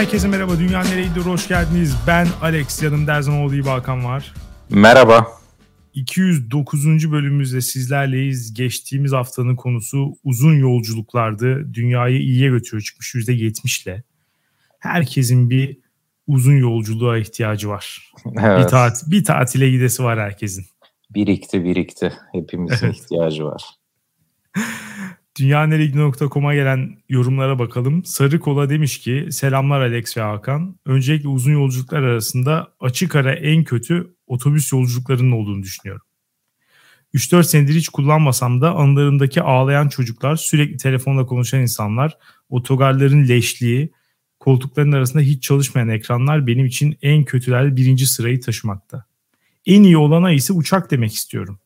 Herkese merhaba. Dünya Nereydi? Hoş geldiniz. Ben Alex. Yanımda her zaman olduğu gibi Hakan var. Merhaba. 209. bölümümüzde sizlerleyiz. Geçtiğimiz haftanın konusu uzun yolculuklardı. Dünyayı iyiye götürüyor çıkmış %70 ile. Herkesin bir uzun yolculuğa ihtiyacı var. Evet. Bir, tat bir tatile gidesi var herkesin. Birikti birikti. Hepimizin evet. ihtiyacı var. Dünyanerigi.com'a gelen yorumlara bakalım. Sarı Kola demiş ki selamlar Alex ve Hakan. Öncelikle uzun yolculuklar arasında açık ara en kötü otobüs yolculuklarının olduğunu düşünüyorum. 3-4 senedir hiç kullanmasam da anılarımdaki ağlayan çocuklar, sürekli telefonla konuşan insanlar, otogarların leşliği, koltukların arasında hiç çalışmayan ekranlar benim için en kötüler birinci sırayı taşımakta. En iyi olana ise uçak demek istiyorum.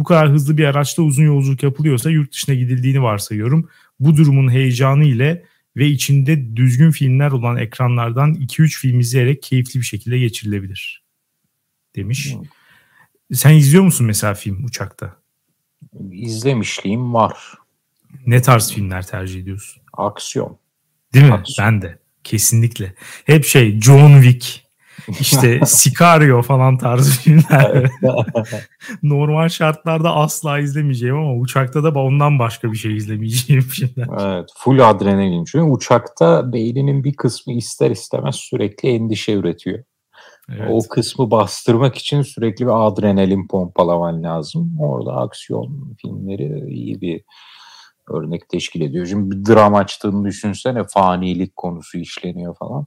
Bu kadar hızlı bir araçta uzun yolculuk yapılıyorsa yurt dışına gidildiğini varsayıyorum. Bu durumun heyecanı ile ve içinde düzgün filmler olan ekranlardan 2-3 film izleyerek keyifli bir şekilde geçirilebilir. Demiş. Sen izliyor musun mesela film uçakta? İzlemişliğim var. Ne tarz filmler tercih ediyorsun? Aksiyon. Değil mi? Aksiyon. Ben de. Kesinlikle. Hep şey John Wick, işte Sicario falan tarzı filmler. Normal şartlarda asla izlemeyeceğim ama uçakta da ondan başka bir şey izlemeyeceğim filmler. Evet, full adrenalin. Çünkü uçakta beyninin bir kısmı ister istemez sürekli endişe üretiyor. Evet. O kısmı bastırmak için sürekli bir adrenalin pompalaman lazım. Orada aksiyon filmleri iyi bir örnek teşkil ediyor. Şimdi bir dram açtığını düşünsene fanilik konusu işleniyor falan.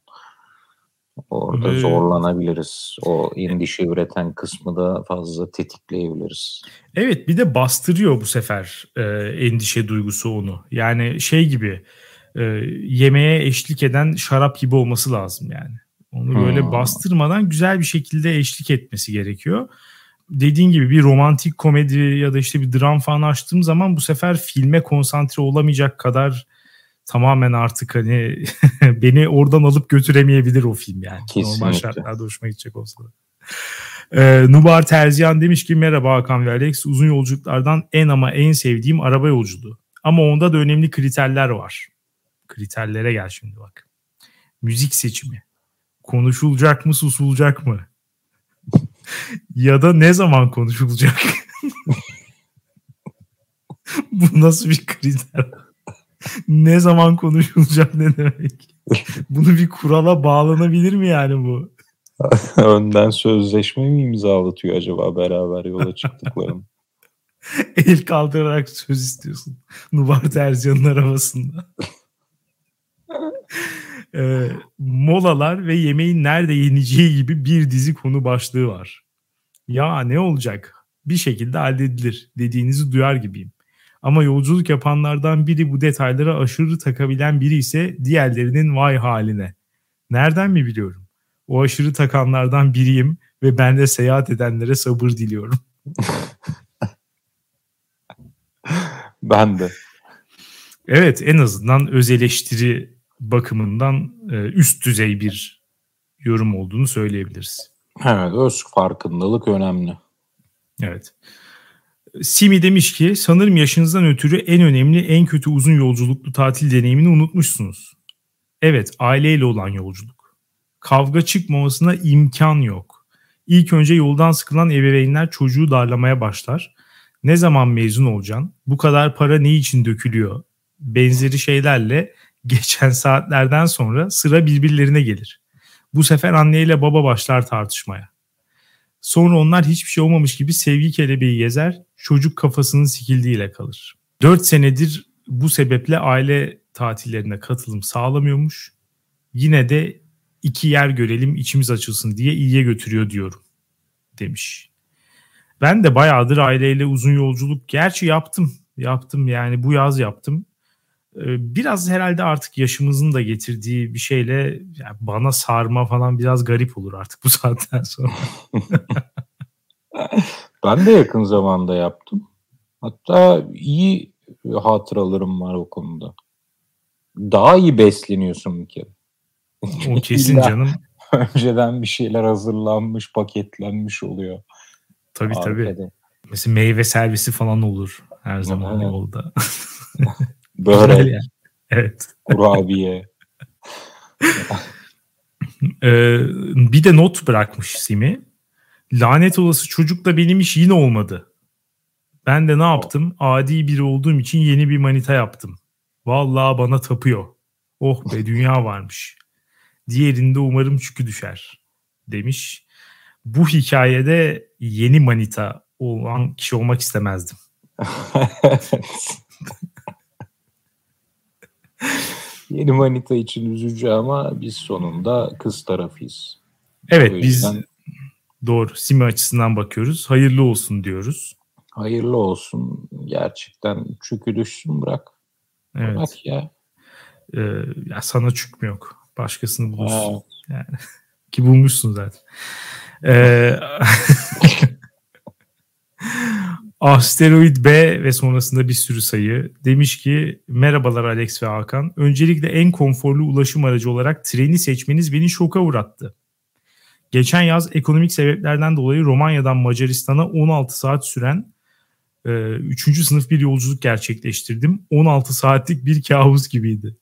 Orada ee, zorlanabiliriz. O endişe üreten kısmı da fazla tetikleyebiliriz. Evet bir de bastırıyor bu sefer e, endişe duygusu onu. Yani şey gibi e, yemeğe eşlik eden şarap gibi olması lazım yani. Onu böyle hmm. bastırmadan güzel bir şekilde eşlik etmesi gerekiyor. Dediğin gibi bir romantik komedi ya da işte bir dram falan açtığım zaman bu sefer filme konsantre olamayacak kadar tamamen artık hani beni oradan alıp götüremeyebilir o film yani. Kesinlikle. Normal şartlarda hoşuma gidecek olsa da. Ee, Nubar Terziyan demiş ki merhaba Hakan ve Alex. Uzun yolculuklardan en ama en sevdiğim araba yolculuğu. Ama onda da önemli kriterler var. Kriterlere gel şimdi bak. Müzik seçimi. Konuşulacak mı susulacak mı? ya da ne zaman konuşulacak? Bu nasıl bir kriter? Ne zaman konuşulacak ne demek? Bunu bir kurala bağlanabilir mi yani bu? Önden sözleşme mi imzalatıyor acaba beraber yola çıktıklarım? El kaldırarak söz istiyorsun. Nubar Terziyan'ın arabasında. e, molalar ve yemeğin nerede yeneceği gibi bir dizi konu başlığı var. Ya ne olacak? Bir şekilde halledilir dediğinizi duyar gibiyim. Ama yolculuk yapanlardan biri bu detaylara aşırı takabilen biri ise diğerlerinin vay haline. Nereden mi biliyorum? O aşırı takanlardan biriyim ve ben de seyahat edenlere sabır diliyorum. ben de. Evet en azından öz eleştiri bakımından e, üst düzey bir yorum olduğunu söyleyebiliriz. Evet öz farkındalık önemli. Evet. Simi demiş ki sanırım yaşınızdan ötürü en önemli en kötü uzun yolculuklu tatil deneyimini unutmuşsunuz. Evet aileyle olan yolculuk. Kavga çıkmamasına imkan yok. İlk önce yoldan sıkılan ebeveynler çocuğu darlamaya başlar. Ne zaman mezun olacaksın? Bu kadar para ne için dökülüyor? Benzeri şeylerle geçen saatlerden sonra sıra birbirlerine gelir. Bu sefer anneyle baba başlar tartışmaya. Sonra onlar hiçbir şey olmamış gibi sevgi kelebeği gezer, çocuk kafasının sikildiğiyle kalır. 4 senedir bu sebeple aile tatillerine katılım sağlamıyormuş. Yine de iki yer görelim içimiz açılsın diye iyiye götürüyor diyorum demiş. Ben de bayağıdır aileyle uzun yolculuk gerçi yaptım. Yaptım yani bu yaz yaptım. Ee, biraz herhalde artık yaşımızın da getirdiği bir şeyle yani bana sarma falan biraz garip olur artık bu saatten sonra. ben de yakın zamanda yaptım. Hatta iyi hatıralarım var o konuda. Daha iyi besleniyorsun bir kere. O kesin canım. Önceden bir şeyler hazırlanmış, paketlenmiş oluyor. Tabii Arkada. tabii. Mesela meyve servisi falan olur her zaman yolda. Börek. Evet. Kurabiye. ee, bir de not bırakmış Simi. Lanet olası çocuk da benim iş yine olmadı. Ben de ne yaptım? Adi biri olduğum için yeni bir manita yaptım. Vallahi bana tapıyor. Oh be dünya varmış. Diğerinde umarım çükü düşer demiş. Bu hikayede yeni manita olan kişi olmak istemezdim. Yeni manita için üzücü ama biz sonunda kız tarafıyız. Evet yüzden... biz doğru Simi açısından bakıyoruz. Hayırlı olsun diyoruz. Hayırlı olsun. Gerçekten çükü düşsün bırak. Evet. Bırak ya. Ee, ya sana çük mü yok? Başkasını bulursun. Evet. Yani, ki bulmuşsun zaten. Ee, Asteroid B ve sonrasında bir sürü sayı. Demiş ki merhabalar Alex ve Hakan. Öncelikle en konforlu ulaşım aracı olarak treni seçmeniz beni şoka uğrattı. Geçen yaz ekonomik sebeplerden dolayı Romanya'dan Macaristan'a 16 saat süren 3. E, sınıf bir yolculuk gerçekleştirdim. 16 saatlik bir kabus gibiydi.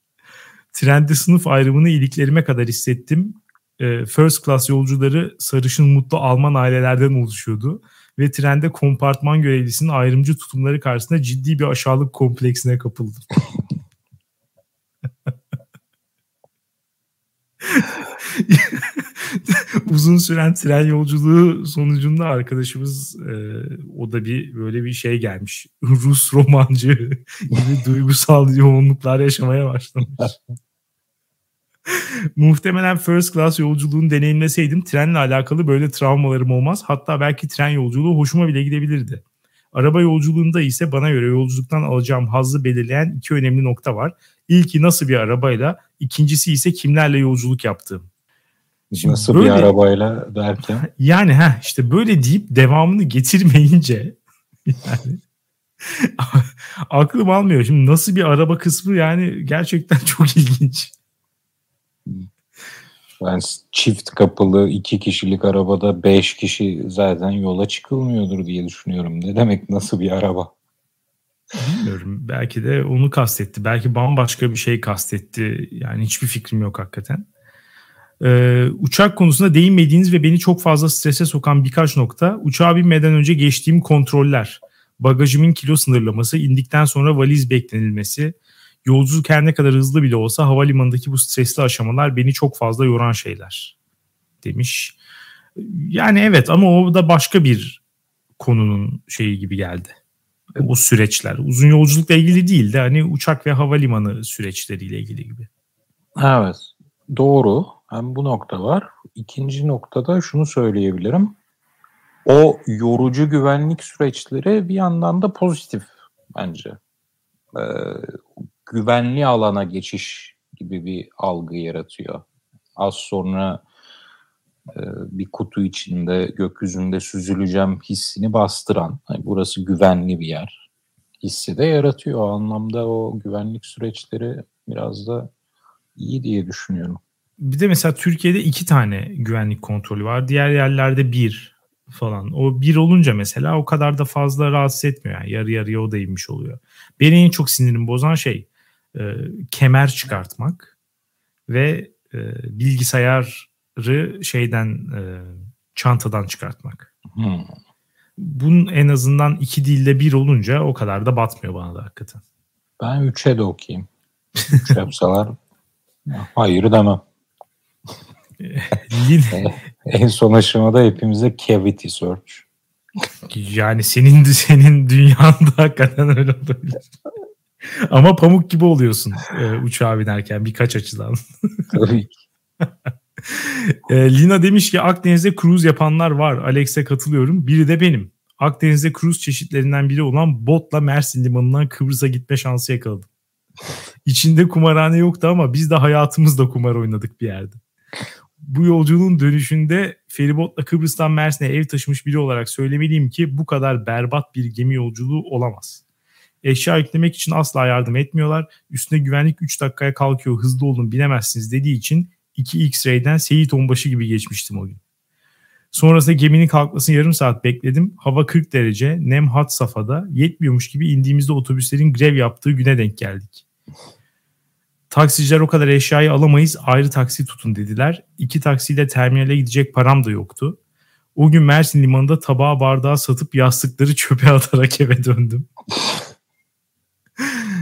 Trende sınıf ayrımını iliklerime kadar hissettim. E, first class yolcuları sarışın mutlu Alman ailelerden oluşuyordu ve trende kompartman görevlisinin ayrımcı tutumları karşısında ciddi bir aşağılık kompleksine kapıldım. Uzun süren tren yolculuğu sonucunda arkadaşımız e, o da bir böyle bir şey gelmiş. Rus romancı gibi duygusal yoğunluklar yaşamaya başlamış. Muhtemelen first class yolculuğunu deneyimleseydim trenle alakalı böyle travmalarım olmaz. Hatta belki tren yolculuğu hoşuma bile gidebilirdi. Araba yolculuğunda ise bana göre yolculuktan alacağım hazzı belirleyen iki önemli nokta var. İlki nasıl bir arabayla, ikincisi ise kimlerle yolculuk yaptığım. Şimdi nasıl böyle, bir arabayla derken? Yani ha işte böyle deyip devamını getirmeyince yani aklım almıyor. Şimdi nasıl bir araba kısmı yani gerçekten çok ilginç. Ben çift kapılı iki kişilik arabada beş kişi zaten yola çıkılmıyordur diye düşünüyorum. Ne demek nasıl bir araba? Bilmiyorum. Belki de onu kastetti. Belki bambaşka bir şey kastetti. Yani hiçbir fikrim yok hakikaten. Ee, uçak konusunda değinmediğiniz ve beni çok fazla strese sokan birkaç nokta. Uçağa binmeden önce geçtiğim kontroller. Bagajımın kilo sınırlaması, indikten sonra valiz beklenilmesi, yolculuk her ne kadar hızlı bile olsa havalimanındaki bu stresli aşamalar beni çok fazla yoran şeyler demiş. Yani evet ama o da başka bir konunun şeyi gibi geldi. O süreçler uzun yolculukla ilgili değil de hani uçak ve havalimanı süreçleriyle ilgili gibi. Evet doğru hem bu nokta var. İkinci noktada şunu söyleyebilirim. O yorucu güvenlik süreçleri bir yandan da pozitif bence. Ee, güvenli alana geçiş gibi bir algı yaratıyor. Az sonra e, bir kutu içinde gökyüzünde süzüleceğim hissini bastıran, yani burası güvenli bir yer hissi de yaratıyor. O anlamda o güvenlik süreçleri biraz da iyi diye düşünüyorum. Bir de mesela Türkiye'de iki tane güvenlik kontrolü var. Diğer yerlerde bir falan. O bir olunca mesela o kadar da fazla rahatsız etmiyor. Yani yarı yarıya o da inmiş oluyor. Beni en çok sinirimi bozan şey e, kemer çıkartmak ve e, bilgisayarı şeyden e, çantadan çıkartmak. Hmm. Bunun en azından iki dilde bir olunca o kadar da batmıyor bana da hakikaten. Ben üçe de okuyayım. Üç yapsalar hayır demem. en son aşamada hepimize cavity search. Yani senin senin dünyanda hakikaten öyle olabilir. Ama pamuk gibi oluyorsun e, uçağa binerken birkaç açıdan. Tabii e, Lina demiş ki Akdeniz'de cruise yapanlar var. Alex'e katılıyorum. Biri de benim. Akdeniz'de cruise çeşitlerinden biri olan botla Mersin limanından Kıbrıs'a gitme şansı yakaladım. İçinde kumarhane yoktu ama biz de hayatımızda kumar oynadık bir yerde. Bu yolculuğun dönüşünde feribotla Kıbrıs'tan Mersin'e ev taşımış biri olarak söylemeliyim ki bu kadar berbat bir gemi yolculuğu olamaz. Eşya yüklemek için asla yardım etmiyorlar. Üstüne güvenlik 3 dakikaya kalkıyor hızlı olun binemezsiniz dediği için 2 X-Ray'den Seyit Onbaşı gibi geçmiştim o gün. Sonrasında geminin kalkmasını yarım saat bekledim. Hava 40 derece, nem hat safhada. Yetmiyormuş gibi indiğimizde otobüslerin grev yaptığı güne denk geldik. Taksiciler o kadar eşyayı alamayız ayrı taksi tutun dediler. İki taksiyle terminale gidecek param da yoktu. O gün Mersin limanında tabağı bardağı satıp yastıkları çöpe atarak eve döndüm.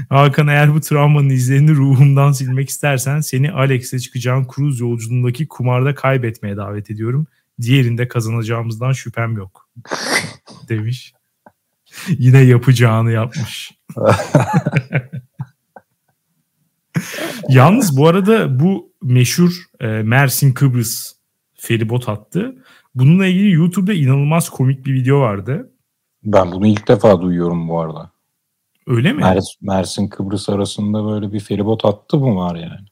Hakan eğer bu travmanın izlerini ruhumdan silmek istersen seni Alex'e çıkacağın kruz yolculuğundaki kumarda kaybetmeye davet ediyorum. Diğerinde kazanacağımızdan şüphem yok. Demiş. Yine yapacağını yapmış. Yalnız bu arada bu meşhur e, Mersin Kıbrıs feribot hattı. Bununla ilgili YouTube'da inanılmaz komik bir video vardı. Ben bunu ilk defa duyuyorum bu arada. Öyle mi? Mers, Mersin Kıbrıs arasında böyle bir feribot hattı mı var yani?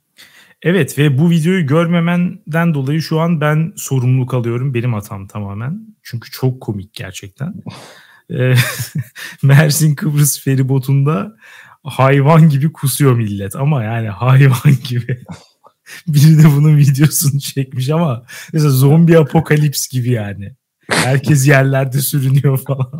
Evet ve bu videoyu görmemenden dolayı şu an ben sorumluluk alıyorum. Benim hatam tamamen. Çünkü çok komik gerçekten. Ee, Mersin Kıbrıs feribotunda hayvan gibi kusuyor millet ama yani hayvan gibi. Biri de bunun videosunu çekmiş ama mesela zombi apokalips gibi yani. Herkes yerlerde sürünüyor falan.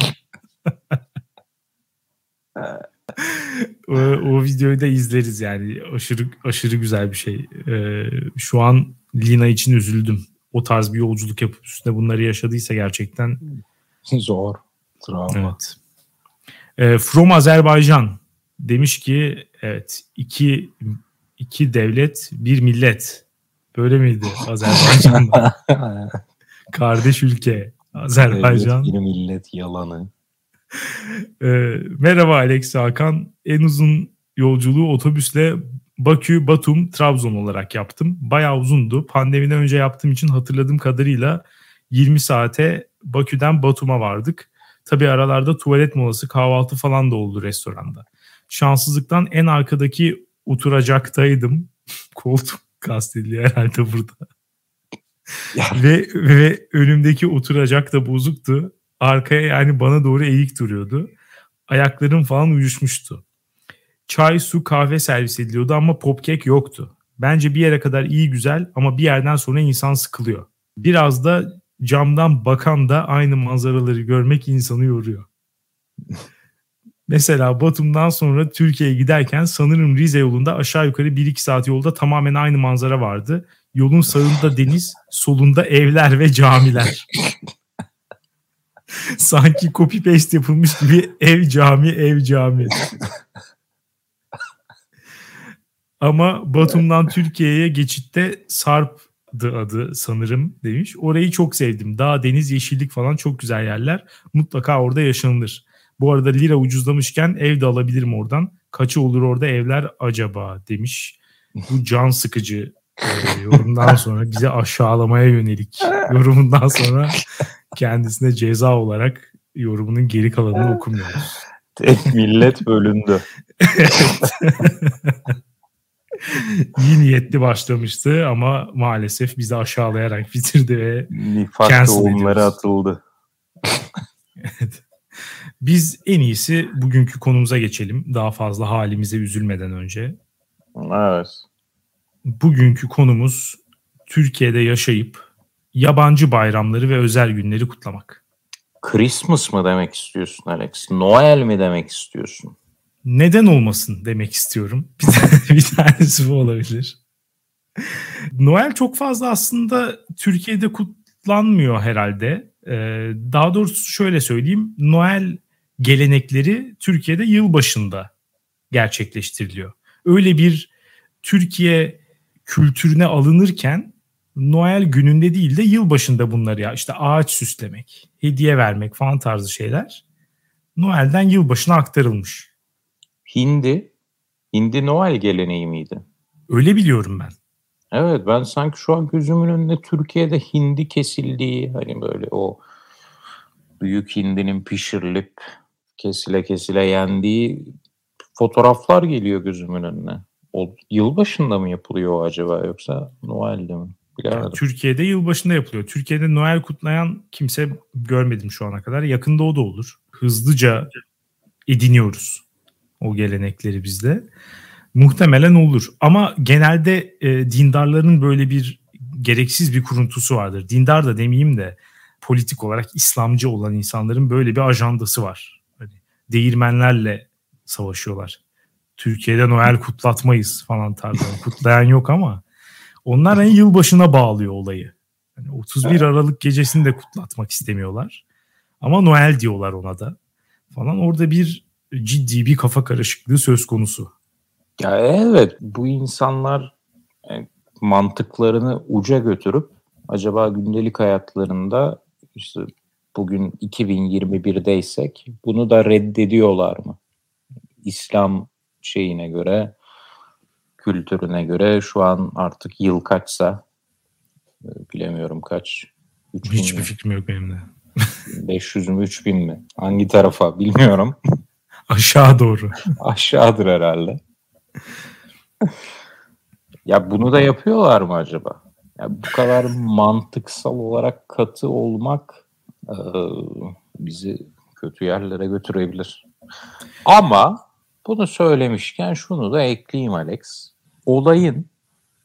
O, o videoyu da izleriz yani. Aşırı aşırı güzel bir şey. Ee, şu an Lina için üzüldüm. O tarz bir yolculuk yapıp üstüne bunları yaşadıysa gerçekten zor. Travma. Evet. Ee, From Azerbaycan demiş ki evet iki iki devlet bir millet böyle miydi Azerbaycan'da? Kardeş ülke Azerbaycan. Devlet, bir millet yalanı. Ee, merhaba Alex Hakan. En uzun yolculuğu otobüsle Bakü, Batum, Trabzon olarak yaptım. Bayağı uzundu. Pandemiden önce yaptığım için hatırladığım kadarıyla 20 saate Bakü'den Batum'a vardık. Tabi aralarda tuvalet molası, kahvaltı falan da oldu restoranda. Şanssızlıktan en arkadaki oturacaktaydım. Koltuk kastediliyor herhalde burada. ve, ve önümdeki oturacak da bozuktu. Arkaya yani bana doğru eğik duruyordu. Ayaklarım falan uyuşmuştu. Çay, su, kahve servis ediliyordu ama popkek yoktu. Bence bir yere kadar iyi güzel ama bir yerden sonra insan sıkılıyor. Biraz da camdan bakan da aynı manzaraları görmek insanı yoruyor. Mesela Batum'dan sonra Türkiye'ye giderken sanırım Rize yolunda aşağı yukarı 1-2 saat yolda tamamen aynı manzara vardı. Yolun sağında deniz, solunda evler ve camiler. Sanki copy paste yapılmış gibi ev cami ev cami. Ama Batum'dan Türkiye'ye geçitte Sarp'dı adı sanırım demiş. Orayı çok sevdim. Dağ, deniz, yeşillik falan çok güzel yerler. Mutlaka orada yaşanılır. Bu arada lira ucuzlamışken ev de alabilirim oradan. Kaçı olur orada evler acaba demiş. Bu can sıkıcı e, yorumdan sonra bize aşağılamaya yönelik yorumundan sonra kendisine ceza olarak yorumunun geri kalanını okumuyoruz. Tek millet bölündü. İyi niyetli başlamıştı ama maalesef bizi aşağılayarak bitirdi ve Nifak tohumları atıldı. evet. Biz en iyisi bugünkü konumuza geçelim. Daha fazla halimize üzülmeden önce. Evet. Bugünkü konumuz Türkiye'de yaşayıp yabancı bayramları ve özel günleri kutlamak. Christmas mı demek istiyorsun Alex? Noel mi demek istiyorsun? Neden olmasın demek istiyorum. Bir, tane, bir tanesi bu olabilir. Noel çok fazla aslında Türkiye'de kutlanmıyor herhalde. Ee, daha doğrusu şöyle söyleyeyim. Noel gelenekleri Türkiye'de yılbaşında gerçekleştiriliyor. Öyle bir Türkiye kültürüne alınırken Noel gününde değil de yılbaşında bunları ya işte ağaç süslemek, hediye vermek falan tarzı şeyler Noel'den yılbaşına aktarılmış. Hindi, Hindi Noel geleneği miydi? Öyle biliyorum ben. Evet ben sanki şu an gözümün önünde Türkiye'de hindi kesildiği hani böyle o büyük hindinin pişirilip kesile kesile yendiği fotoğraflar geliyor gözümün önüne. O yılbaşında mı yapılıyor acaba yoksa Noel'de mi? Bilemedim. Yani Türkiye'de yılbaşında yapılıyor. Türkiye'de Noel kutlayan kimse görmedim şu ana kadar. Yakında o da olur. Hızlıca ediniyoruz o gelenekleri bizde. Muhtemelen olur. Ama genelde e, dindarların böyle bir gereksiz bir kuruntusu vardır. Dindar da demeyeyim de politik olarak İslamcı olan insanların böyle bir ajandası var. Hani değirmenlerle savaşıyorlar. Türkiye'de Noel kutlatmayız falan tarzı. Kutlayan yok ama onlar en yılbaşına bağlıyor olayı. Yani 31 Aralık gecesini de kutlatmak istemiyorlar. Ama Noel diyorlar ona da. Falan orada bir ciddi bir kafa karışıklığı söz konusu. Ya evet bu insanlar e, mantıklarını uca götürüp acaba gündelik hayatlarında işte bugün 2021'deysek bunu da reddediyorlar mı? İslam şeyine göre, kültürüne göre şu an artık yıl kaçsa e, bilemiyorum kaç. Hiçbir mi? fikrim yok benim de. 500 mü 3000 mi? Hangi tarafa bilmiyorum. Aşağı doğru. Aşağıdır herhalde. ya bunu da yapıyorlar mı acaba? Ya bu kadar mantıksal olarak katı olmak e, bizi kötü yerlere götürebilir. Ama bunu söylemişken şunu da ekleyeyim Alex. Olayın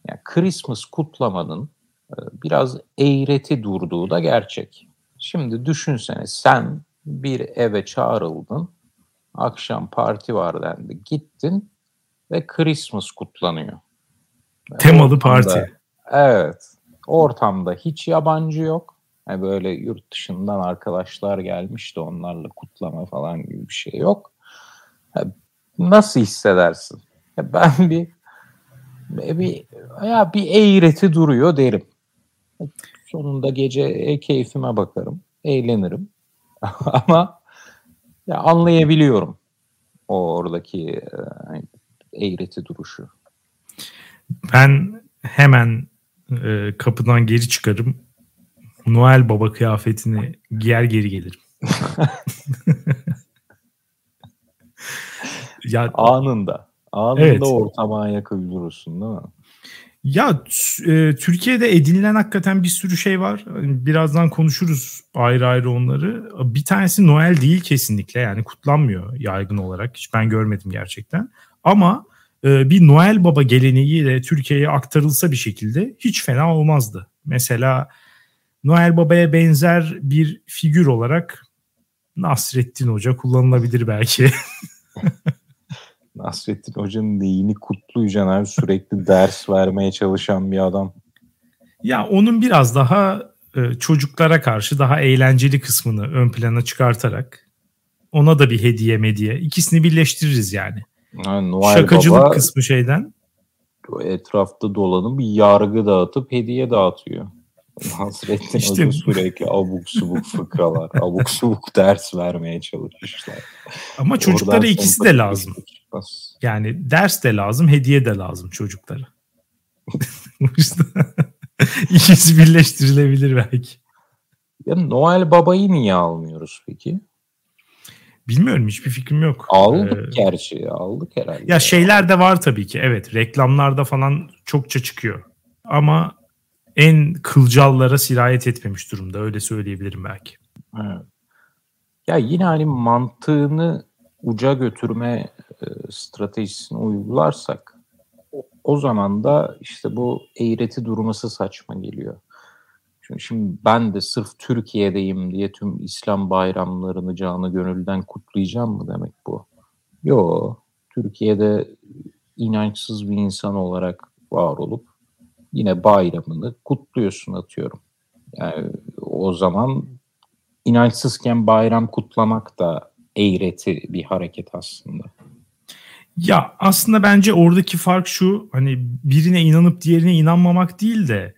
yani Christmas kutlamanın e, biraz eğreti durduğu da gerçek. Şimdi düşünsene sen bir eve çağrıldın, akşam parti var dendi, gittin ve Christmas kutlanıyor. Temalı parti. Evet. Ortamda hiç yabancı yok. Yani böyle yurt dışından arkadaşlar gelmiş de onlarla kutlama falan gibi bir şey yok. Nasıl hissedersin? Ben bir bir ya bir eğreti duruyor derim. Sonunda gece e, keyfime bakarım, eğlenirim. Ama ya anlayabiliyorum o oradaki e, eğreti duruşu. Ben hemen e, kapıdan geri çıkarım. Noel Baba kıyafetini giyer geri gelirim. ya anında. Anında evet. ortama ayak uydurursun değil mi? Ya e, Türkiye'de edinilen hakikaten bir sürü şey var. Hani birazdan konuşuruz ayrı ayrı onları. Bir tanesi Noel değil kesinlikle yani kutlanmıyor yaygın olarak. Hiç ben görmedim gerçekten. Ama e, bir Noel Baba geleneği de Türkiye'ye aktarılsa bir şekilde hiç fena olmazdı. Mesela Noel Baba'ya benzer bir figür olarak Nasrettin Hoca kullanılabilir belki. Nasrettin Hoca'nın neyini kutlayacaksın abi sürekli ders vermeye çalışan bir adam. Ya onun biraz daha e, çocuklara karşı daha eğlenceli kısmını ön plana çıkartarak ona da bir hediye mediye ikisini birleştiririz yani. yani Noel Şakacılık Baba, kısmı şeyden. Etrafta dolanıp yargı dağıtıp hediye dağıtıyor. Nasrettin işte, Hoca sürekli abuk subuk fıkralar, abuk subuk ders vermeye çalışmışlar. Ama çocuklara Oradan ikisi de lazım. Yani ders de lazım, hediye de lazım çocuklara. İkisi birleştirilebilir belki. Ya Noel Baba'yı niye almıyoruz peki? Bilmiyorum hiçbir fikrim yok. Aldık ee, gerçi aldık herhalde. Ya şeyler de var tabii ki evet reklamlarda falan çokça çıkıyor. Ama en kılcallara sirayet etmemiş durumda öyle söyleyebilirim belki. Ya yine hani mantığını uca götürme e, stratejisini uygularsak o, o zaman da işte bu eğreti durması saçma geliyor. Çünkü şimdi ben de sırf Türkiye'deyim diye tüm İslam bayramlarını canı gönülden kutlayacağım mı demek bu? Yo, Türkiye'de inançsız bir insan olarak var olup yine bayramını kutluyorsun atıyorum. Yani o zaman inançsızken bayram kutlamak da eğreti bir hareket aslında. Ya aslında bence oradaki fark şu hani birine inanıp diğerine inanmamak değil de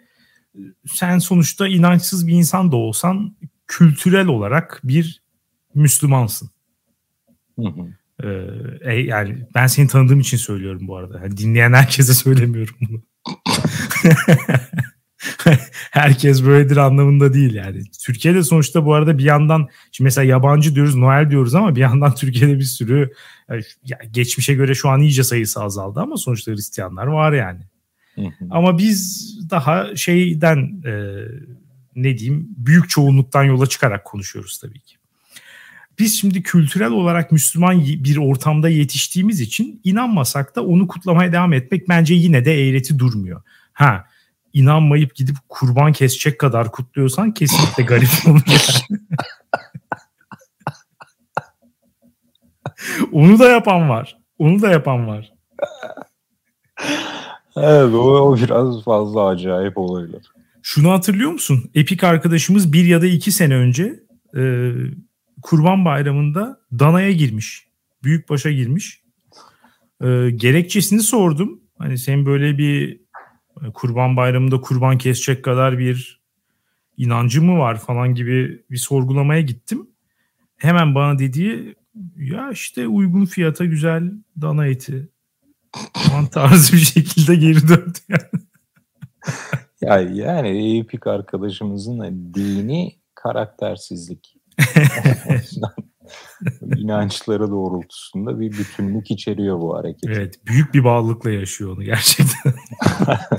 sen sonuçta inançsız bir insan da olsan kültürel olarak bir Müslümansın. Hı hı. Ee, e, yani ben seni tanıdığım için söylüyorum bu arada. Yani dinleyen herkese söylemiyorum bunu. Herkes böyledir anlamında değil yani. Türkiye'de sonuçta bu arada bir yandan şimdi mesela yabancı diyoruz Noel diyoruz ama bir yandan Türkiye'de bir sürü ya geçmişe göre şu an iyice sayısı azaldı ama sonuçta Hristiyanlar var yani. Ama biz daha şeyden e, ne diyeyim büyük çoğunluktan yola çıkarak konuşuyoruz tabii ki. Biz şimdi kültürel olarak Müslüman bir ortamda yetiştiğimiz için inanmasak da onu kutlamaya devam etmek bence yine de eğreti durmuyor. Ha inanmayıp gidip kurban kesecek kadar kutluyorsan kesinlikle garip oluyor. Onu da yapan var. Onu da yapan var. evet o, o biraz fazla acayip olaylar. Şunu hatırlıyor musun? Epik arkadaşımız bir ya da iki sene önce e, Kurban Bayramı'nda Dana'ya girmiş. Büyükbaş'a girmiş. E, gerekçesini sordum. Hani sen böyle bir Kurban Bayramı'nda kurban kesecek kadar bir inancı mı var falan gibi bir sorgulamaya gittim. Hemen bana dediği ya işte uygun fiyata güzel dana eti falan tarzı bir şekilde geri döndü yani. ya yani Epik arkadaşımızın dini karaktersizlik. inançları doğrultusunda bir bütünlük içeriyor bu hareket. Evet, büyük bir bağlılıkla yaşıyor onu gerçekten.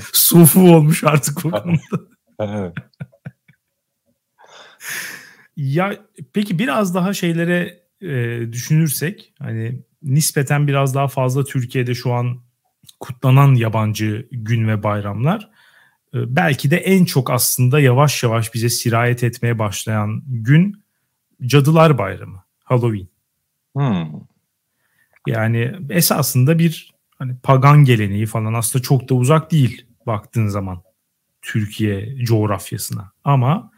Sufu olmuş artık bu konuda. evet. Ya peki biraz daha şeylere e, düşünürsek hani nispeten biraz daha fazla Türkiye'de şu an kutlanan yabancı gün ve bayramlar e, belki de en çok aslında yavaş yavaş bize sirayet etmeye başlayan gün Cadılar Bayramı, Halloween. Hmm. Yani esasında bir hani pagan geleneği falan aslında çok da uzak değil baktığın zaman Türkiye coğrafyasına. Ama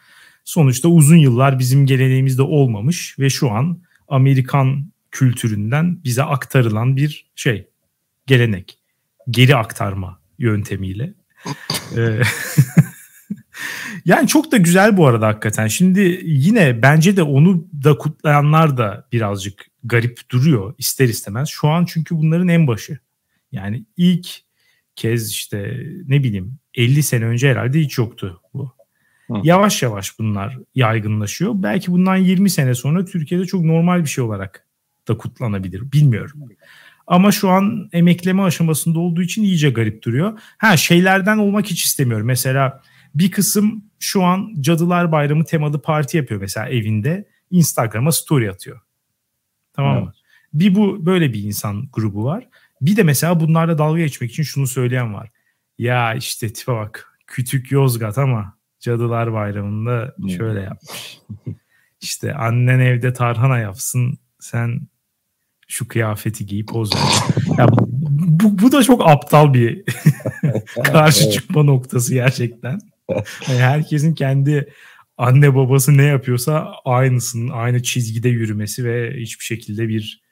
sonuçta uzun yıllar bizim geleneğimizde olmamış ve şu an Amerikan kültüründen bize aktarılan bir şey, gelenek. Geri aktarma yöntemiyle. Yani çok da güzel bu arada hakikaten. Şimdi yine bence de onu da kutlayanlar da birazcık garip duruyor ister istemez. Şu an çünkü bunların en başı. Yani ilk kez işte ne bileyim 50 sene önce herhalde hiç yoktu bu. Hı. Yavaş yavaş bunlar yaygınlaşıyor. Belki bundan 20 sene sonra Türkiye'de çok normal bir şey olarak da kutlanabilir. Bilmiyorum. Ama şu an emekleme aşamasında olduğu için iyice garip duruyor. Ha şeylerden olmak hiç istemiyorum. Mesela bir kısım şu an Cadılar Bayramı temalı parti yapıyor mesela evinde. Instagram'a story atıyor. Tamam mı? Evet. Bir bu böyle bir insan grubu var. Bir de mesela bunlarla dalga geçmek için şunu söyleyen var. Ya işte tipe bak kütük Yozgat ama Cadılar Bayramı'nda şöyle yapmış. İşte annen evde tarhana yapsın sen şu kıyafeti giyip poz ver. ya bu, bu da çok aptal bir karşı çıkma noktası gerçekten. Yani herkesin kendi anne babası ne yapıyorsa aynısının aynı çizgide yürümesi ve hiçbir şekilde bir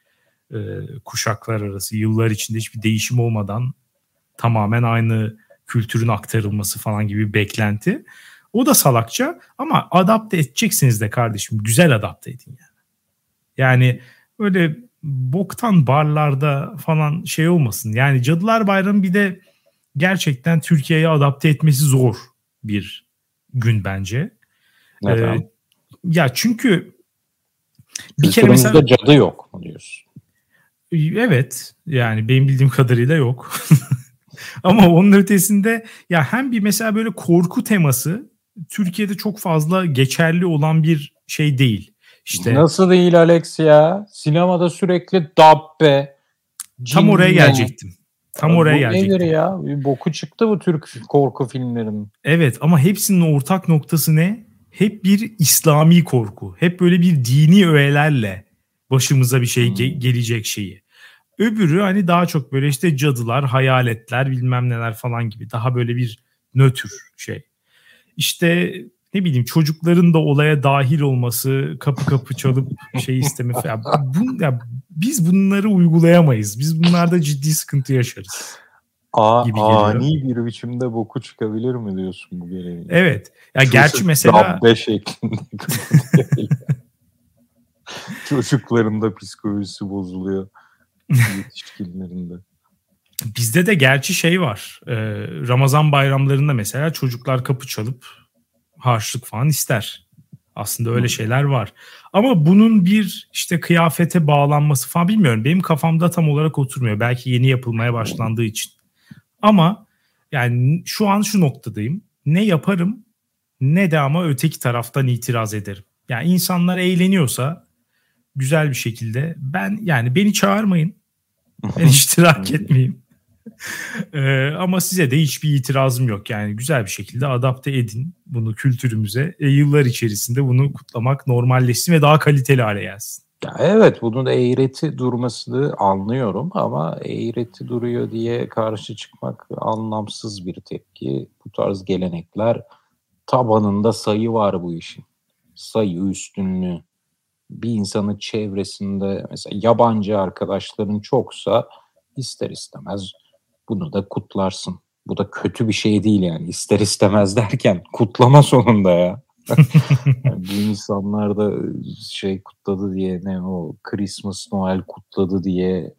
e, kuşaklar arası yıllar içinde hiçbir değişim olmadan tamamen aynı kültürün aktarılması falan gibi bir beklenti. O da salakça ama adapte edeceksiniz de kardeşim. Güzel adapte edin yani. Yani öyle boktan barlarda falan şey olmasın. Yani Cadılar Bayramı bir de gerçekten Türkiye'ye adapte etmesi zor bir gün bence. Neden? Ee, ya çünkü bir kere mesela cadı yok mu diyorsun? Evet yani benim bildiğim kadarıyla yok. Ama onun ötesinde ya hem bir mesela böyle korku teması Türkiye'de çok fazla geçerli olan bir şey değil. İşte Nasıl değil Alex ya? Sinemada sürekli dabbe. Tam oraya gelecektim. Tam ya, oraya gelecektim. Nedir ya? Bir boku çıktı bu Türk korku filmlerinin. Evet ama hepsinin ortak noktası ne? Hep bir İslami korku. Hep böyle bir dini öğelerle başımıza bir şey hmm. ge- gelecek şeyi. Öbürü hani daha çok böyle işte cadılar, hayaletler bilmem neler falan gibi. Daha böyle bir nötr şey işte ne bileyim çocukların da olaya dahil olması, kapı kapı çalıp şey isteme falan. Bu, ya, biz bunları uygulayamayız. Biz bunlarda ciddi sıkıntı yaşarız. A, ani bir biçimde boku çıkabilir mi diyorsun bu görevin? Evet. Ya Çocuk gerçi mesela Rabbe şeklinde Çocukların da psikolojisi bozuluyor. Yetişkinlerinde. Bizde de gerçi şey var. E, Ramazan bayramlarında mesela çocuklar kapı çalıp harçlık falan ister. Aslında öyle şeyler var. Ama bunun bir işte kıyafete bağlanması falan bilmiyorum. Benim kafamda tam olarak oturmuyor. Belki yeni yapılmaya başlandığı için. Ama yani şu an şu noktadayım. Ne yaparım ne de ama öteki taraftan itiraz ederim. Yani insanlar eğleniyorsa güzel bir şekilde ben yani beni çağırmayın. Ben iştirak etmeyeyim ee, ama size de hiçbir itirazım yok. Yani güzel bir şekilde adapte edin bunu kültürümüze. E, yıllar içerisinde bunu kutlamak normalleşsin ve daha kaliteli hale gelsin. Ya evet bunu da eğreti durmasını anlıyorum ama eğreti duruyor diye karşı çıkmak anlamsız bir tepki. Bu tarz gelenekler tabanında sayı var bu işin. Sayı üstünlüğü. Bir insanın çevresinde mesela yabancı arkadaşların çoksa ister istemez bunu da kutlarsın. Bu da kötü bir şey değil yani ister istemez derken kutlama sonunda ya. yani bu insanlar da şey kutladı diye ne o Christmas Noel kutladı diye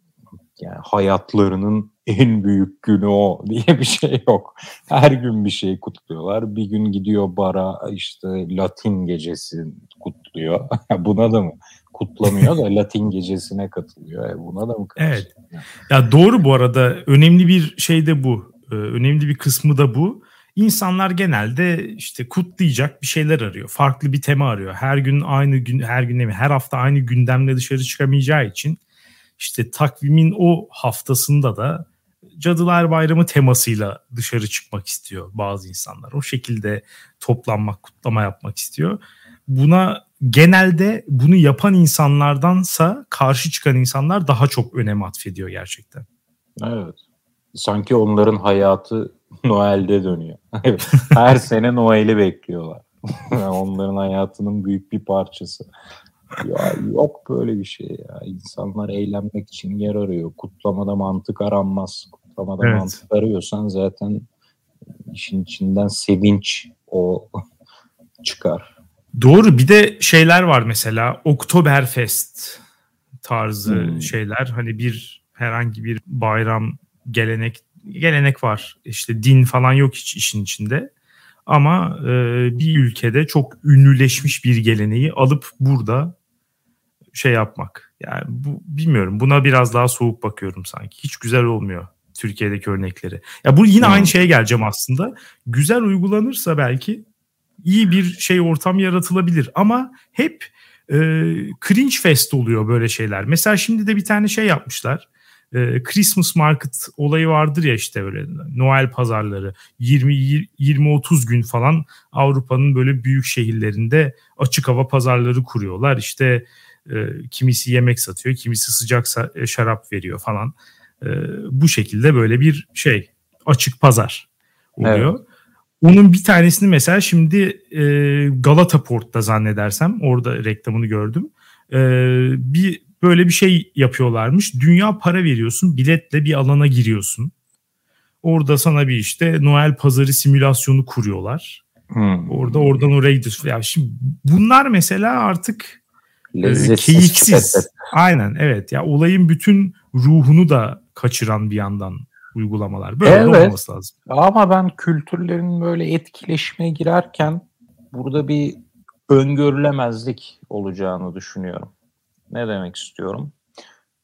yani hayatlarının en büyük günü o diye bir şey yok. Her gün bir şey kutluyorlar. Bir gün gidiyor bara işte Latin gecesi kutluyor. Buna da mı? Kutlamıyor da Latin gecesine katılıyor. E buna da mı katılıyor? Evet. Ya doğru bu arada. Önemli bir şey de bu. Ee, önemli bir kısmı da bu. İnsanlar genelde işte kutlayacak bir şeyler arıyor. Farklı bir tema arıyor. Her gün aynı gün, her gün mi, her hafta aynı gündemle dışarı çıkamayacağı için işte takvimin o haftasında da Cadılar Bayramı temasıyla dışarı çıkmak istiyor bazı insanlar. O şekilde toplanmak, kutlama yapmak istiyor. Buna genelde bunu yapan insanlardansa karşı çıkan insanlar daha çok önem atfediyor gerçekten. Evet. Sanki onların hayatı Noel'de dönüyor. Her sene Noel'i bekliyorlar. onların hayatının büyük bir parçası. Ya yok böyle bir şey ya. İnsanlar eğlenmek için yer arıyor. Kutlamada mantık aranmaz. Kutlamada evet. mantık arıyorsan zaten işin içinden sevinç o çıkar. Doğru. Bir de şeyler var mesela. Oktoberfest tarzı hmm. şeyler. Hani bir herhangi bir bayram gelenek gelenek var. İşte din falan yok hiç işin içinde. Ama e, bir ülkede çok ünlüleşmiş bir geleneği alıp burada şey yapmak. Yani bu bilmiyorum. Buna biraz daha soğuk bakıyorum sanki. Hiç güzel olmuyor Türkiye'deki örnekleri. Ya bu yine hmm. aynı şeye geleceğim aslında. Güzel uygulanırsa belki iyi bir şey ortam yaratılabilir ama hep e, cringe fest oluyor böyle şeyler. Mesela şimdi de bir tane şey yapmışlar e, Christmas market olayı vardır ya işte böyle Noel pazarları 20 20 30 gün falan Avrupa'nın böyle büyük şehirlerinde açık hava pazarları kuruyorlar. İşte e, kimisi yemek satıyor, kimisi sıcak e, şarap veriyor falan. E, bu şekilde böyle bir şey açık pazar oluyor. Evet. Onun bir tanesini mesela şimdi e, Galata Port'ta zannedersem orada reklamını gördüm. E, bir böyle bir şey yapıyorlarmış. Dünya para veriyorsun, biletle bir alana giriyorsun. Orada sana bir işte Noel pazarı simülasyonu kuruyorlar. Hmm. Orada oradan oraya gidiyorsun. Ya şimdi bunlar mesela artık e, keyifsiz. Çıkartır. Aynen evet. Ya olayın bütün ruhunu da kaçıran bir yandan uygulamalar. Böyle evet. olmaması lazım. Ama ben kültürlerin böyle etkileşime girerken burada bir öngörülemezlik olacağını düşünüyorum. Ne demek istiyorum?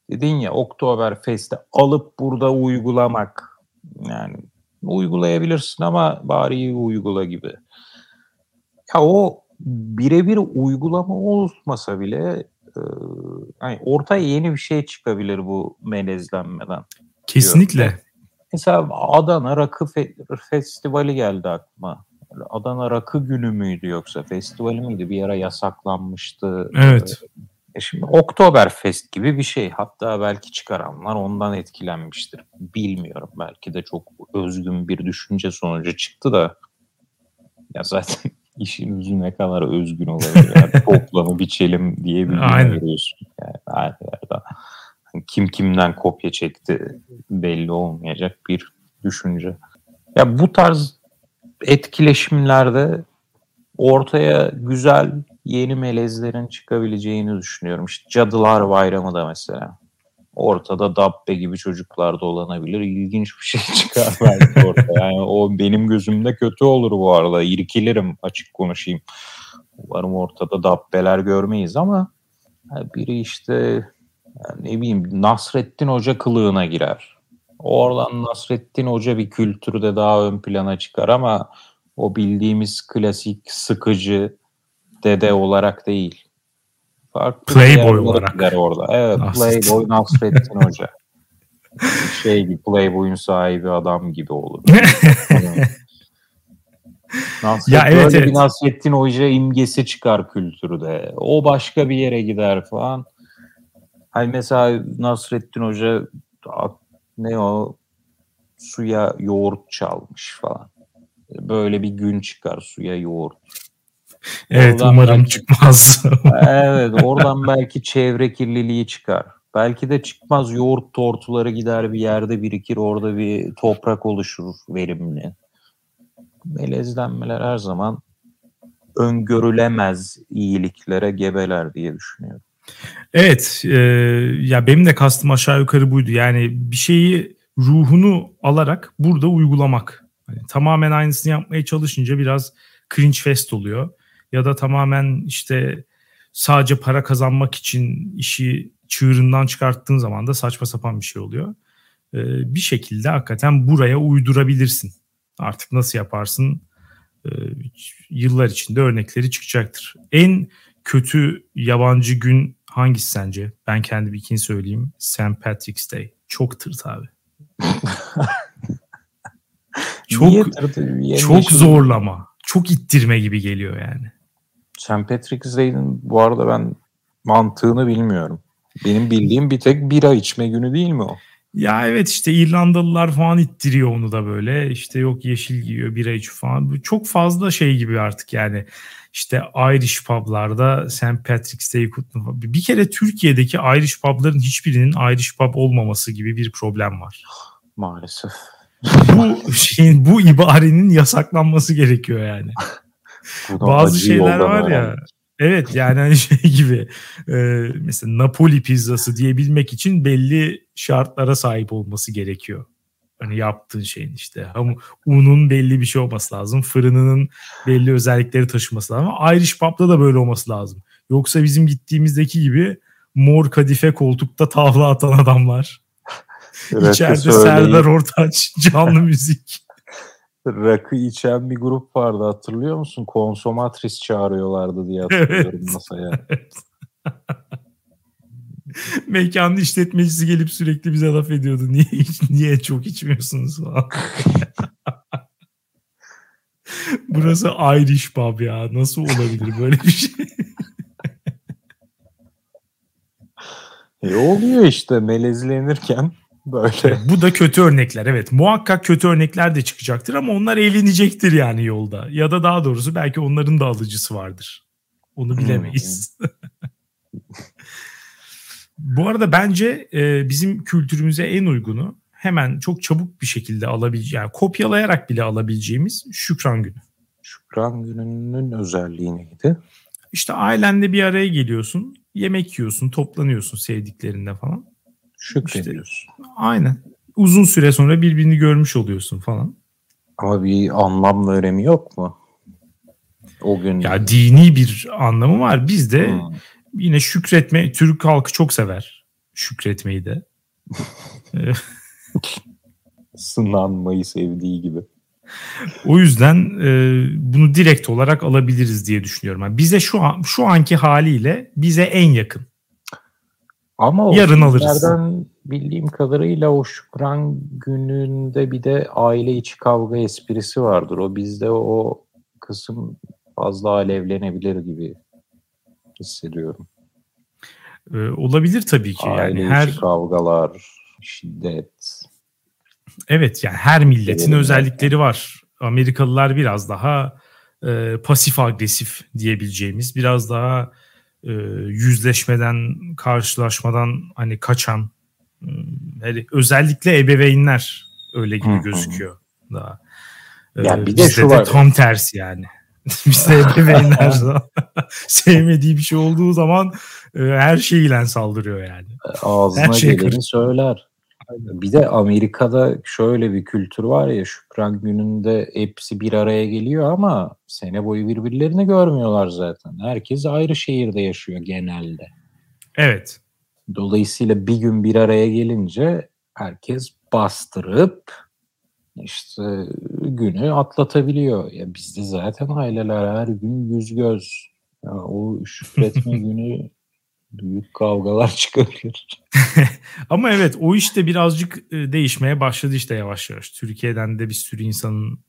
Dedin ya Oktoberfest'i alıp burada uygulamak. Yani uygulayabilirsin ama bari iyi uygula gibi. Ya o birebir uygulama olmasa bile e, yani ortaya yeni bir şey çıkabilir bu melezlenmeden. Kesinlikle. Diyorum. Mesela Adana Rakı Fe- Festivali geldi aklıma. Adana Rakı Günü müydü yoksa festivali miydi? Bir ara yasaklanmıştı. Evet. E şimdi Oktoberfest gibi bir şey. Hatta belki çıkaranlar ondan etkilenmiştir. Bilmiyorum. Belki de çok özgün bir düşünce sonucu çıktı da ya zaten işin yüzü ne kadar özgün olabilir. Yani toplamı biçelim diye bir veriyorsun. Yani her yerden. Kim kimden kopya çekti belli olmayacak bir düşünce. Ya bu tarz etkileşimlerde ortaya güzel yeni melezlerin çıkabileceğini düşünüyorum. İşte Cadılar Bayramı da mesela. Ortada Dabbe gibi çocuklar dolanabilir. İlginç bir şey çıkar belki ortaya. Yani o benim gözümde kötü olur bu arada. İrkilirim açık konuşayım. Umarım ortada Dabbeler görmeyiz ama biri işte yani ne bileyim Nasrettin Hoca kılığına girer. Oradan Nasrettin Hoca bir kültürde daha ön plana çıkar ama o bildiğimiz klasik sıkıcı dede olarak değil. Farklı Playboy olarak. Orada. Evet Nasrettin. Playboy Nasrettin Hoca. şey gibi Playboy'un sahibi adam gibi olur. Nasrettin, ya evet, evet. Nasrettin Hoca imgesi çıkar kültürde. O başka bir yere gider falan. Hani mesela Nasrettin Hoca ne o suya yoğurt çalmış falan. Böyle bir gün çıkar suya yoğurt. Evet oradan umarım belki, çıkmaz. evet oradan belki çevre kirliliği çıkar. Belki de çıkmaz yoğurt tortuları gider bir yerde birikir orada bir toprak oluşur verimli. Melezlenmeler her zaman öngörülemez iyiliklere gebeler diye düşünüyorum. Evet e, ya benim de kastım aşağı yukarı buydu. Yani bir şeyi ruhunu alarak burada uygulamak. Yani tamamen aynısını yapmaya çalışınca biraz cringe fest oluyor. Ya da tamamen işte sadece para kazanmak için işi çığırından çıkarttığın zaman da saçma sapan bir şey oluyor. Ee, bir şekilde hakikaten buraya uydurabilirsin. Artık nasıl yaparsın e, yıllar içinde örnekleri çıkacaktır. En kötü yabancı gün hangisi sence? Ben kendi bir ikinci söyleyeyim. St. Patrick's Day. Çok tırt abi. çok çok zorlama. Çok ittirme gibi geliyor yani. St. Patrick's Day'in bu arada ben mantığını bilmiyorum. Benim bildiğim bir tek bira içme günü değil mi o? Ya evet işte İrlandalılar falan ittiriyor onu da böyle. İşte yok yeşil giyiyor, bira içiyor falan. Çok fazla şey gibi artık yani. İşte Irish publarda St. Patrick's Day kutlama. Bir kere Türkiye'deki Irish pubların hiçbirinin Irish pub olmaması gibi bir problem var. Maalesef. Bu şeyin bu ibarenin yasaklanması gerekiyor yani. Bazı şeyler var ya. Evet yani hani şey gibi e, mesela Napoli pizzası diyebilmek için belli şartlara sahip olması gerekiyor. Hani yaptığın şeyin işte ama unun belli bir şey olması lazım. Fırınının belli özellikleri taşıması lazım. Ama Irish Pub'da da böyle olması lazım. Yoksa bizim gittiğimizdeki gibi mor kadife koltukta tavla atan adamlar. İçeride Serdar Ortaç canlı müzik rakı içen bir grup vardı hatırlıyor musun? Konsomatris çağırıyorlardı diye hatırlıyorum evet. masaya. Evet. Mekanın işletmecisi gelip sürekli bize laf ediyordu. Niye niye çok içmiyorsunuz falan. Burası Irish pub ya. Nasıl olabilir böyle bir şey? e oluyor işte melezlenirken Böyle. Bu da kötü örnekler evet. Muhakkak kötü örnekler de çıkacaktır ama onlar eğlenecektir yani yolda. Ya da daha doğrusu belki onların da alıcısı vardır. Onu bilemeyiz. Bu arada bence e, bizim kültürümüze en uygunu hemen çok çabuk bir şekilde alabileceğimiz, yani kopyalayarak bile alabileceğimiz Şükran Günü. Şükran Günü'nün özelliği neydi? İşte ailenle bir araya geliyorsun, yemek yiyorsun, toplanıyorsun sevdiklerinle falan. Şükrediyorsun. İşte, aynen. Uzun süre sonra birbirini görmüş oluyorsun falan. Ama bir anlam ve önemi yok mu? O gün. Ya dini bir anlamı var. Biz de hmm. Yine şükretme, Türk halkı çok sever şükretmeyi de. Sınanmayı sevdiği gibi. O yüzden e, bunu direkt olarak alabiliriz diye düşünüyorum. Yani bize şu an şu anki haliyle bize en yakın. Ama o yarın alırız. bildiğim kadarıyla o Şükran gününde bir de aile içi kavga esprisi vardır. O bizde o kısım fazla alevlenebilir gibi hissediyorum. Ee, olabilir tabii ki. Aile yani her kavgalar, şiddet. Evet yani her milletin Benim özellikleri var. Amerikalılar biraz daha e, pasif agresif diyebileceğimiz, biraz daha e, yüzleşmeden, karşılaşmadan hani kaçan yani özellikle ebeveynler öyle gibi gözüküyor daha. Ya ee, bir de şu var. tam tersi yani. Bizde ebeveynler sevmediği bir şey olduğu zaman e, her şeyle saldırıyor yani. Ağzına her şey geleni söyler. Bir de Amerika'da şöyle bir kültür var ya Şükran gününde hepsi bir araya geliyor ama sene boyu birbirlerini görmüyorlar zaten. Herkes ayrı şehirde yaşıyor genelde. Evet. Dolayısıyla bir gün bir araya gelince herkes bastırıp işte günü atlatabiliyor. Ya bizde zaten aileler her gün yüz göz. Ya o şükretme günü büyük kavgalar çıkabilir. Ama evet o işte birazcık e, değişmeye başladı işte yavaş yavaş. Türkiye'den de bir sürü insanın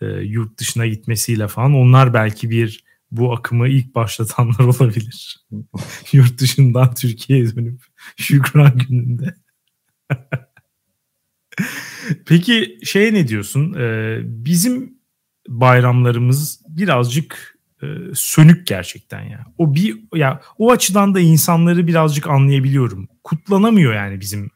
e, yurt dışına gitmesiyle falan onlar belki bir bu akımı ilk başlatanlar olabilir. yurt dışından Türkiye'ye dönüp Şükran gününde. Peki şeye ne diyorsun? Ee, bizim bayramlarımız birazcık e, sönük gerçekten ya. O bir ya o açıdan da insanları birazcık anlayabiliyorum. Kutlanamıyor yani bizim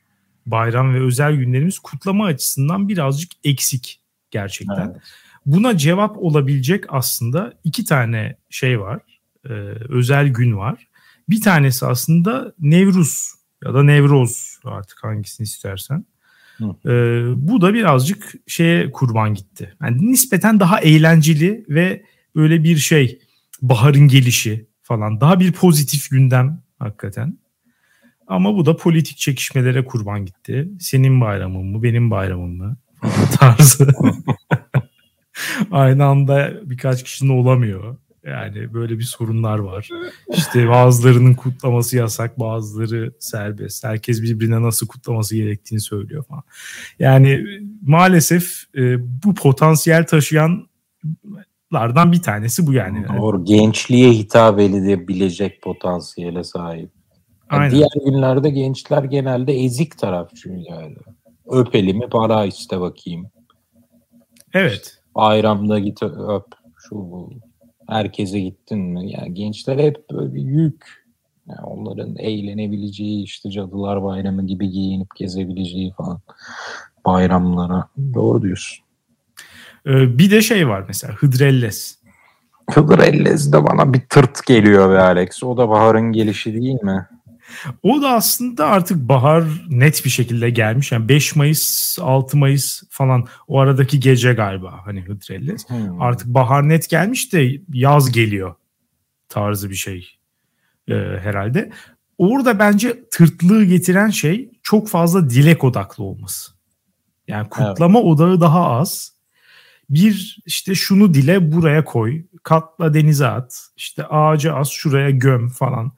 bayram ve özel günlerimiz kutlama açısından birazcık eksik gerçekten. Evet. Buna cevap olabilecek aslında iki tane şey var. E, özel gün var. Bir tanesi aslında Nevruz ya da Nevroz artık hangisini istersen. E, bu da birazcık şeye kurban gitti. Yani nispeten daha eğlenceli ve öyle bir şey baharın gelişi falan daha bir pozitif gündem hakikaten. Ama bu da politik çekişmelere kurban gitti. Senin bayramın mı, benim bayramım mı tarzı. Aynı anda birkaç kişinin olamıyor. Yani böyle bir sorunlar var. İşte bazılarının kutlaması yasak, bazıları serbest. Herkes birbirine nasıl kutlaması gerektiğini söylüyor falan. Yani maalesef e, bu potansiyel taşıyanlardan bir tanesi bu yani. Doğru. Gençliğe hitap edebilecek potansiyele sahip. Aynen. Diğer günlerde gençler genelde ezik taraf çünkü yani. Öp elimi para iste bakayım. Evet. Bayramda git öp. Şu bu. Herkese gittin mi? Yani gençler hep böyle bir yük. Yani onların eğlenebileceği işte Cadılar Bayramı gibi giyinip gezebileceği falan bayramlara. Doğru diyorsun. Ee, bir de şey var mesela Hıdrellez. Hıdrellez de bana bir tırt geliyor be Alex. O da baharın gelişi değil mi? O da aslında artık bahar net bir şekilde gelmiş. Yani 5 Mayıs, 6 Mayıs falan o aradaki gece galiba hani Hıdrellez. Hmm. Artık bahar net gelmiş de yaz geliyor tarzı bir şey e, herhalde. Orada bence tırtlığı getiren şey çok fazla dilek odaklı olması. Yani kutlama evet. odağı daha az. Bir işte şunu dile buraya koy, katla denize at, işte ağacı az şuraya göm falan.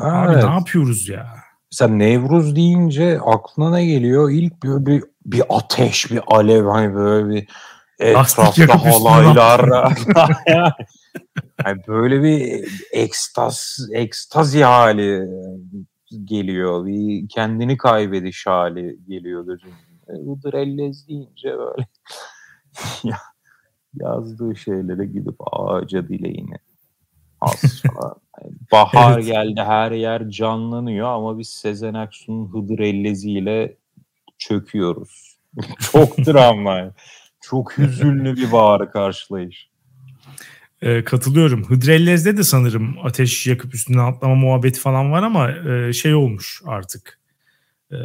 Abi evet. ne yapıyoruz ya? Mesela Nevruz deyince aklına ne geliyor? İlk böyle bir, bir ateş, bir alev hani böyle bir etrafta halaylar. yani böyle bir ekstaz, ekstazi hali geliyor. Bir kendini kaybediş hali geliyor gözümün. Udur ellez deyince böyle yazdığı şeylere gidip ağaca dileğini az falan. Bahar evet. geldi her yer canlanıyor ama biz Sezen Aksu'nun Hıdır Ellezi ile çöküyoruz. Çok drama. Çok hüzünlü bir bahar karşılayış. E, katılıyorum. Hıdrellez'de de sanırım ateş yakıp üstüne atlama muhabbeti falan var ama e, şey olmuş artık. E,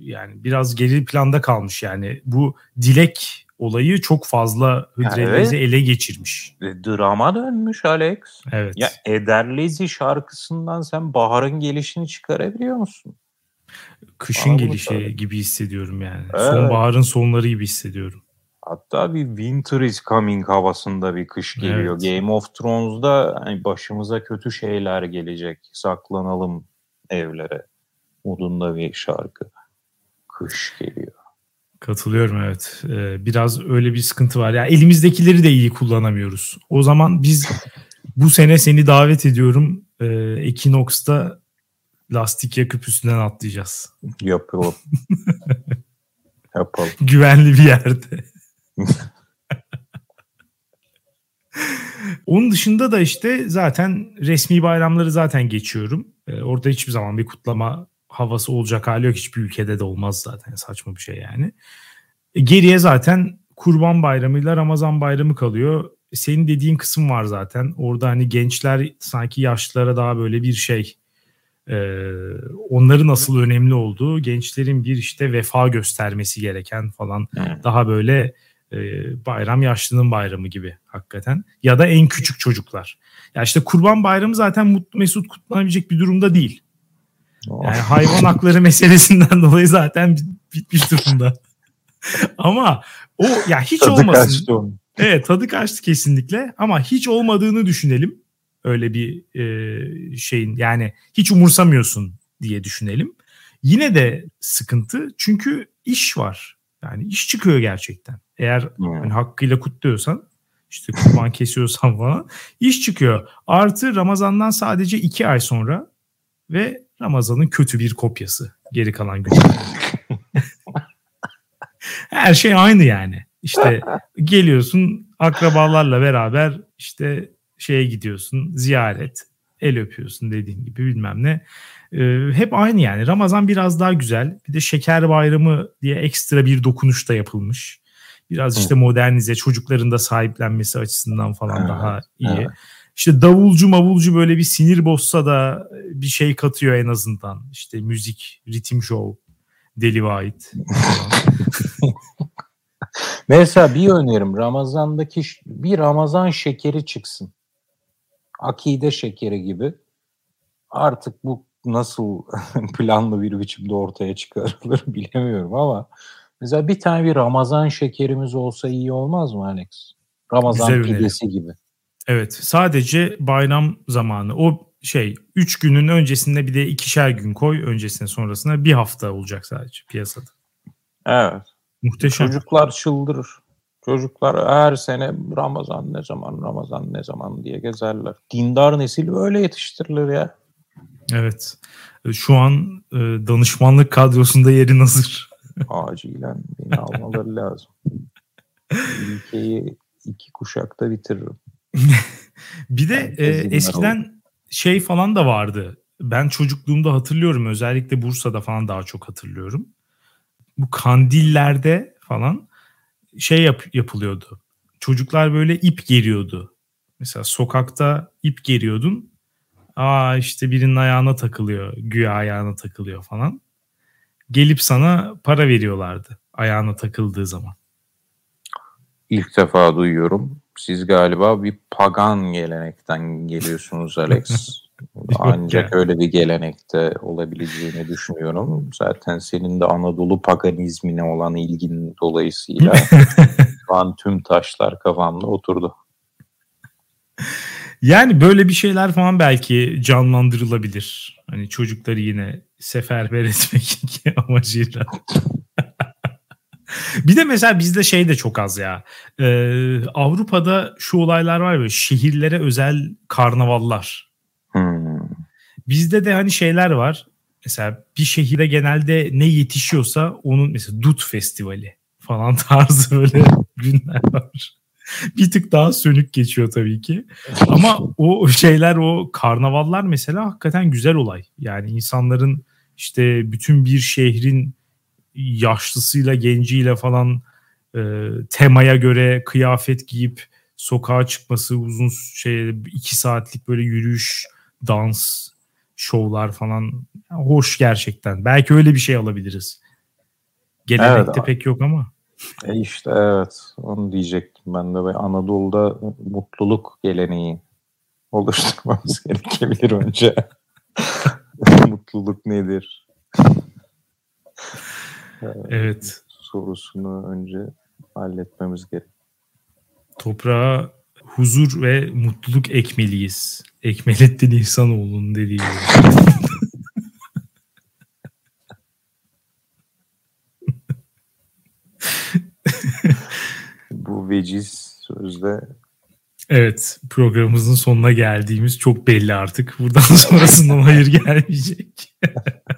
yani biraz geri planda kalmış yani. Bu dilek olayı çok fazla Hıdrellez'i evet. ele geçirmiş. E, drama dönmüş Alex. Evet. Ya Ederlezi şarkısından sen baharın gelişini çıkarabiliyor musun? Kışın Anladım gelişi tabii. gibi hissediyorum yani. Evet. Sonbaharın sonları gibi hissediyorum. Hatta bir winter is coming havasında bir kış geliyor. Evet. Game of Thrones'da hani başımıza kötü şeyler gelecek. Saklanalım evlere. Modunda bir şarkı. Kış geliyor. Katılıyorum evet. Ee, biraz öyle bir sıkıntı var. Ya yani elimizdekileri de iyi kullanamıyoruz. O zaman biz bu sene seni davet ediyorum. Ee, Equinox'ta lastik yakıp üstünden atlayacağız. Yapalım. Yapalım. Güvenli bir yerde. Onun dışında da işte zaten resmi bayramları zaten geçiyorum. Ee, orada hiçbir zaman bir kutlama havası olacak hali yok. Hiçbir ülkede de olmaz zaten. Saçma bir şey yani. E, geriye zaten Kurban Bayramı'yla Ramazan Bayramı kalıyor. E, senin dediğin kısım var zaten. Orada hani gençler sanki yaşlılara daha böyle bir şey e, onların asıl önemli olduğu gençlerin bir işte vefa göstermesi gereken falan daha böyle e, bayram yaşlının bayramı gibi hakikaten ya da en küçük çocuklar. Ya işte Kurban Bayramı zaten mutlu mesut kutlanabilecek bir durumda değil. Yani hayvan hakları meselesinden dolayı zaten bitmiş durumda. Ama o ya hiç tadı olmasın. Kaçtı onun. Evet tadı kaçtı kesinlikle ama hiç olmadığını düşünelim. Öyle bir e, şeyin yani hiç umursamıyorsun diye düşünelim. Yine de sıkıntı çünkü iş var. Yani iş çıkıyor gerçekten. Eğer hmm. yani hakkıyla kutluyorsan işte kurban kesiyorsan falan iş çıkıyor. Artı Ramazan'dan sadece iki ay sonra ve Ramazan'ın kötü bir kopyası geri kalan günler. Her şey aynı yani. İşte geliyorsun akrabalarla beraber işte şeye gidiyorsun ziyaret el öpüyorsun dediğim gibi bilmem ne. Ee, hep aynı yani. Ramazan biraz daha güzel. Bir de şeker bayramı diye ekstra bir dokunuş da yapılmış. Biraz işte modernize çocukların da sahiplenmesi açısından falan evet, daha iyi. Evet. İşte davulcu mavulcu böyle bir sinir bozsa da bir şey katıyor en azından. İşte müzik, ritim show, Deli Vahit. Mesela bir önerim Ramazan'daki bir Ramazan şekeri çıksın. Akide şekeri gibi. Artık bu nasıl planlı bir biçimde ortaya çıkarılır bilemiyorum ama mesela bir tane bir Ramazan şekerimiz olsa iyi olmaz mı Alex? Ramazan Güzel pidesi gibi. Evet sadece bayram zamanı o şey 3 günün öncesinde bir de ikişer gün koy öncesine sonrasına bir hafta olacak sadece piyasada. Evet. Muhteşem. Çocuklar çıldırır. Çocuklar her sene Ramazan ne zaman Ramazan ne zaman diye gezerler. Dindar nesil böyle yetiştirilir ya. Evet. Şu an e, danışmanlık kadrosunda yerin hazır. Acilen beni almaları lazım. Ülkeyi iki kuşakta bitiririm. Bir de e, eskiden olur. şey falan da vardı. Ben çocukluğumda hatırlıyorum. Özellikle Bursa'da falan daha çok hatırlıyorum. Bu kandillerde falan şey yap, yapılıyordu. Çocuklar böyle ip geriyordu. Mesela sokakta ip geriyordun. Aa işte birinin ayağına takılıyor. Güya ayağına takılıyor falan. Gelip sana para veriyorlardı ayağına takıldığı zaman. İlk defa duyuyorum. Siz galiba bir pagan gelenekten geliyorsunuz Alex. Ancak öyle bir gelenekte olabileceğini düşünüyorum. Zaten senin de Anadolu paganizmine olan ilgin dolayısıyla şu an tüm taşlar kafamda oturdu. Yani böyle bir şeyler falan belki canlandırılabilir. Hani çocukları yine seferber etmek amacıyla. Bir de mesela bizde şey de çok az ya. Ee, Avrupa'da şu olaylar var ya şehirlere özel karnavallar. Hmm. Bizde de hani şeyler var. Mesela bir şehire genelde ne yetişiyorsa onun mesela Dut Festivali falan tarzı böyle günler var. bir tık daha sönük geçiyor tabii ki. Ama o şeyler o karnavallar mesela hakikaten güzel olay. Yani insanların işte bütün bir şehrin yaşlısıyla genciyle falan e, temaya göre kıyafet giyip sokağa çıkması uzun şey iki saatlik böyle yürüyüş dans, şovlar falan hoş gerçekten. Belki öyle bir şey alabiliriz. Gelenekte evet, pek yok ama. E işte evet onu diyecektim ben de. Anadolu'da mutluluk geleneği oluşturmamız gerekebilir önce. mutluluk nedir? Evet. Sorusunu önce halletmemiz gerek. Toprağa huzur ve mutluluk ekmeliyiz. Ekmelettin İhsanoğlu'nun dediği gibi. Bu veciz sözde Evet programımızın sonuna geldiğimiz çok belli artık. Buradan sonrasından hayır gelmeyecek.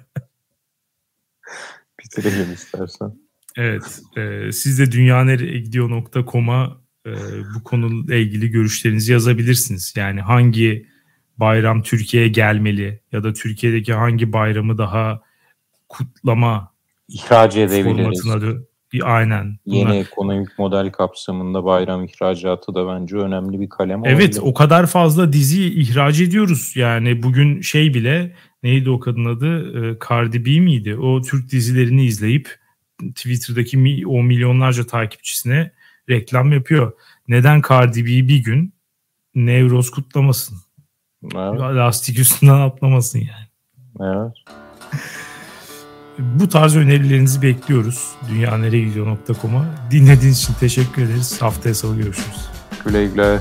Bitirelim istersen. Evet. E, siz de dünyaneregidiyor.com'a e, bu konuyla ilgili görüşlerinizi yazabilirsiniz. Yani hangi bayram Türkiye'ye gelmeli ya da Türkiye'deki hangi bayramı daha kutlama ihraç edebiliriz. Aynen. Yeni Bunlar... ekonomik model kapsamında bayram ihracatı da bence önemli bir kalem olabilir. Evet o kadar fazla dizi ihraç ediyoruz. Yani bugün şey bile neydi o kadın adı? Ee, Cardi B miydi? O Türk dizilerini izleyip Twitter'daki o milyonlarca takipçisine reklam yapıyor. Neden Cardi B bir gün Nevroz kutlamasın? Evet. Lastik üstünden atlamasın yani. Evet. Bu tarz önerilerinizi bekliyoruz. Dünyaneregidiyor.com'a. Dinlediğiniz için teşekkür ederiz. Haftaya salı görüşürüz. Güle güle.